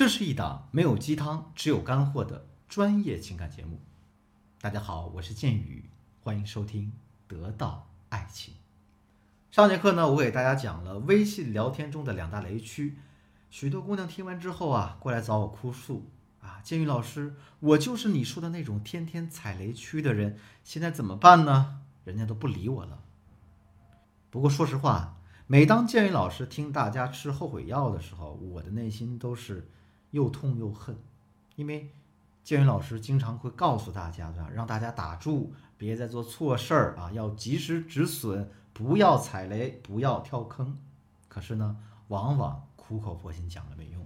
这是一档没有鸡汤，只有干货的专业情感节目。大家好，我是剑宇，欢迎收听《得到爱情》。上节课呢，我给大家讲了微信聊天中的两大雷区，许多姑娘听完之后啊，过来找我哭诉啊，剑宇老师，我就是你说的那种天天踩雷区的人，现在怎么办呢？人家都不理我了。不过说实话，每当建宇老师听大家吃后悔药的时候，我的内心都是。又痛又恨，因为建云老师经常会告诉大家，对吧？让大家打住，别再做错事儿啊，要及时止损，不要踩雷，不要跳坑。可是呢，往往苦口婆心讲了没用，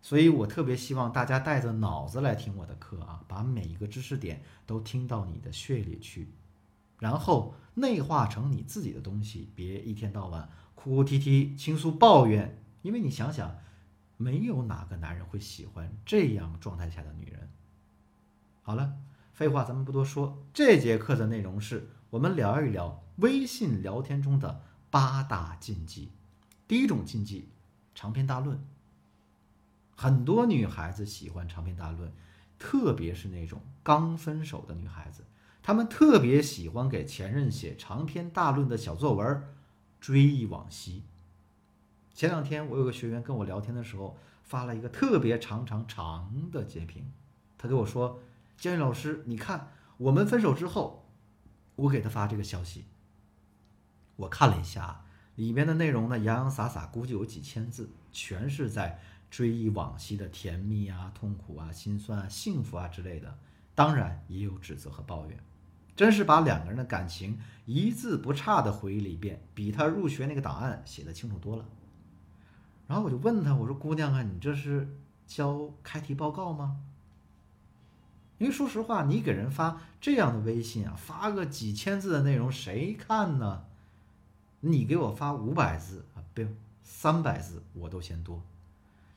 所以我特别希望大家带着脑子来听我的课啊，把每一个知识点都听到你的血里去，然后内化成你自己的东西，别一天到晚哭哭啼啼、倾诉抱怨，因为你想想。没有哪个男人会喜欢这样状态下的女人。好了，废话咱们不多说，这节课的内容是我们聊一聊微信聊天中的八大禁忌。第一种禁忌，长篇大论。很多女孩子喜欢长篇大论，特别是那种刚分手的女孩子，她们特别喜欢给前任写长篇大论的小作文，追忆往昔。前两天我有个学员跟我聊天的时候发了一个特别长长长的截屏，他跟我说：“江宇老师，你看我们分手之后，我给他发这个消息，我看了一下里面的内容呢，洋洋洒洒估计有几千字，全是在追忆往昔的甜蜜啊、痛苦啊、心酸啊、幸福啊之类的，当然也有指责和抱怨，真是把两个人的感情一字不差的回忆了一遍，比他入学那个档案写的清楚多了。”然后我就问他，我说：“姑娘啊，你这是交开题报告吗？因为说实话，你给人发这样的微信啊，发个几千字的内容，谁看呢？你给我发五百字啊，不，三百字我都嫌多。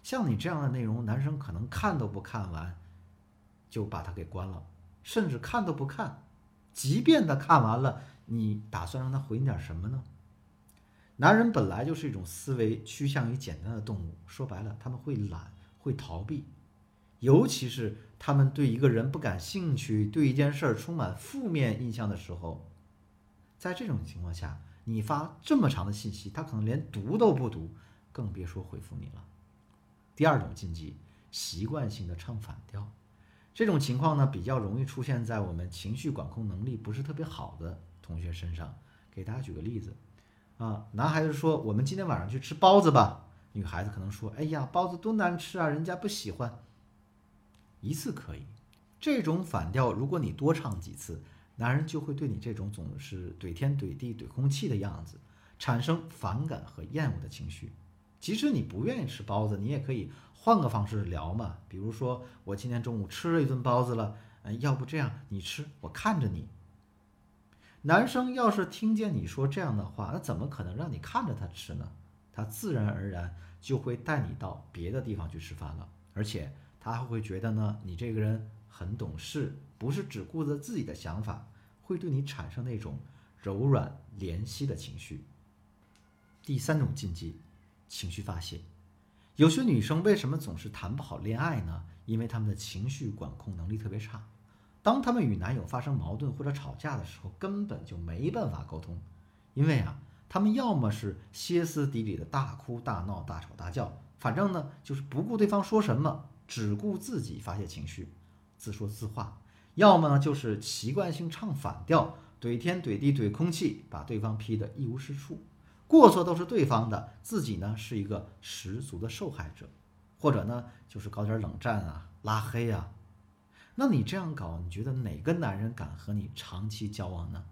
像你这样的内容，男生可能看都不看完，就把它给关了，甚至看都不看。即便他看完了，你打算让他回你点什么呢？”男人本来就是一种思维趋向于简单的动物，说白了，他们会懒，会逃避，尤其是他们对一个人不感兴趣，对一件事儿充满负面印象的时候，在这种情况下，你发这么长的信息，他可能连读都不读，更别说回复你了。第二种禁忌，习惯性的唱反调，这种情况呢，比较容易出现在我们情绪管控能力不是特别好的同学身上。给大家举个例子。啊，男孩子说：“我们今天晚上去吃包子吧。”女孩子可能说：“哎呀，包子多难吃啊，人家不喜欢。”一次可以，这种反调，如果你多唱几次，男人就会对你这种总是怼天怼地怼空气的样子产生反感和厌恶的情绪。即使你不愿意吃包子，你也可以换个方式聊嘛，比如说我今天中午吃了一顿包子了，嗯，要不这样，你吃，我看着你。男生要是听见你说这样的话，那怎么可能让你看着他吃呢？他自然而然就会带你到别的地方去吃饭了，而且他还会觉得呢，你这个人很懂事，不是只顾着自己的想法，会对你产生那种柔软怜惜的情绪。第三种禁忌，情绪发泄。有些女生为什么总是谈不好恋爱呢？因为她们的情绪管控能力特别差。当他们与男友发生矛盾或者吵架的时候，根本就没办法沟通，因为啊，他们要么是歇斯底里的大哭大闹、大吵大叫，反正呢就是不顾对方说什么，只顾自己发泄情绪，自说自话；要么呢就是习惯性唱反调，怼天怼地怼空气，把对方批得一无是处，过错都是对方的，自己呢是一个十足的受害者，或者呢就是搞点冷战啊、拉黑啊。那你这样搞，你觉得哪个男人敢和你长期交往呢？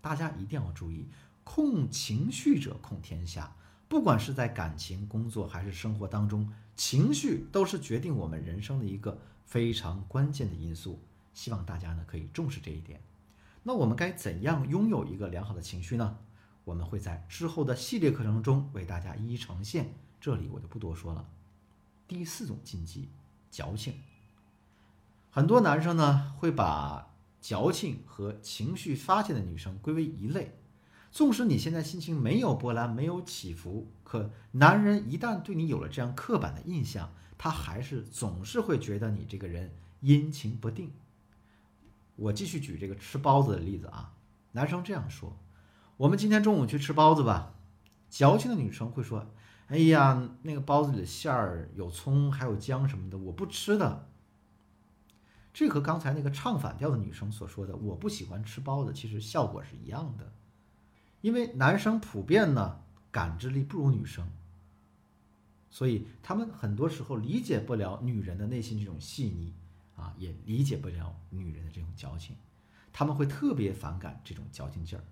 大家一定要注意，控情绪者控天下。不管是在感情、工作还是生活当中，情绪都是决定我们人生的一个非常关键的因素。希望大家呢可以重视这一点。那我们该怎样拥有一个良好的情绪呢？我们会在之后的系列课程中为大家一一呈现，这里我就不多说了。第四种禁忌，矫情。很多男生呢会把矫情和情绪发泄的女生归为一类，纵使你现在心情没有波澜、没有起伏，可男人一旦对你有了这样刻板的印象，他还是总是会觉得你这个人阴晴不定。我继续举这个吃包子的例子啊，男生这样说：“我们今天中午去吃包子吧。”矫情的女生会说：“哎呀，那个包子里的馅儿有葱，还有姜什么的，我不吃的。”这和刚才那个唱反调的女生所说的“我不喜欢吃包子”其实效果是一样的，因为男生普遍呢感知力不如女生，所以他们很多时候理解不了女人的内心这种细腻啊，也理解不了女人的这种矫情，他们会特别反感这种矫情劲儿，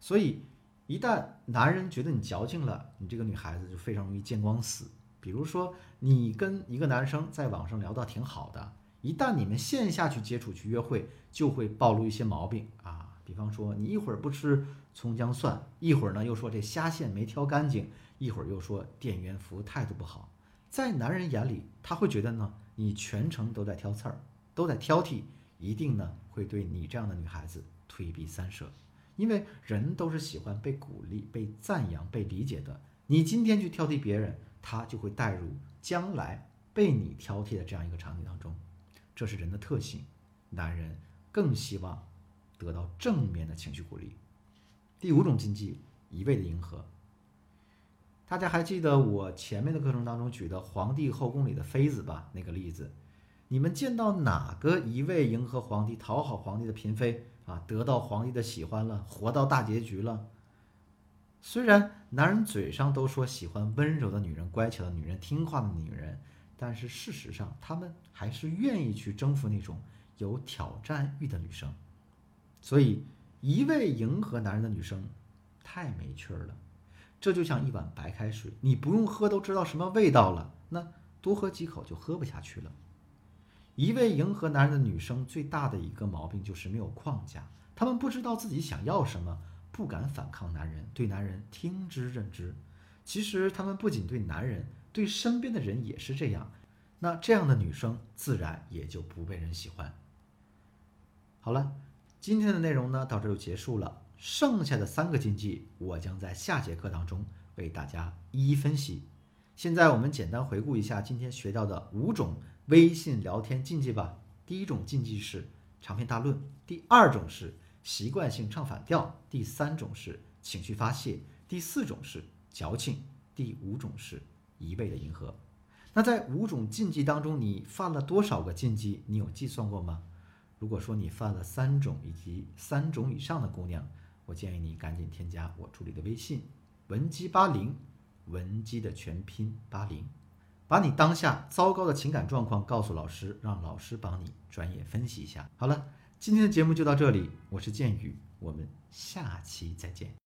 所以。一旦男人觉得你矫情了，你这个女孩子就非常容易见光死。比如说，你跟一个男生在网上聊到挺好的，一旦你们线下去接触去约会，就会暴露一些毛病啊。比方说，你一会儿不吃葱姜蒜，一会儿呢又说这虾线没挑干净，一会儿又说店员服务态度不好。在男人眼里，他会觉得呢，你全程都在挑刺儿，都在挑剔，一定呢会对你这样的女孩子退避三舍。因为人都是喜欢被鼓励、被赞扬、被理解的。你今天去挑剔别人，他就会带入将来被你挑剔的这样一个场景当中，这是人的特性。男人更希望得到正面的情绪鼓励。第五种禁忌，一味的迎合。大家还记得我前面的课程当中举的皇帝后宫里的妃子吧？那个例子，你们见到哪个一味迎合皇帝、讨好皇帝的嫔妃？啊，得到皇帝的喜欢了，活到大结局了。虽然男人嘴上都说喜欢温柔的女人、乖巧的女人、听话的女人，但是事实上，他们还是愿意去征服那种有挑战欲的女生。所以，一味迎合男人的女生太没趣儿了。这就像一碗白开水，你不用喝都知道什么味道了，那多喝几口就喝不下去了。一味迎合男人的女生最大的一个毛病就是没有框架，她们不知道自己想要什么，不敢反抗男人，对男人听之任之。其实她们不仅对男人，对身边的人也是这样。那这样的女生自然也就不被人喜欢。好了，今天的内容呢到这就结束了，剩下的三个禁忌我将在下节课当中为大家一一分析。现在我们简单回顾一下今天学到的五种。微信聊天禁忌吧。第一种禁忌是长篇大论，第二种是习惯性唱反调，第三种是情绪发泄，第四种是矫情，第五种是一味的迎合。那在五种禁忌当中，你犯了多少个禁忌？你有计算过吗？如果说你犯了三种以及三种以上的姑娘，我建议你赶紧添加我助理的微信文姬八零，文姬的全拼八零。把你当下糟糕的情感状况告诉老师，让老师帮你专业分析一下。好了，今天的节目就到这里，我是剑宇，我们下期再见。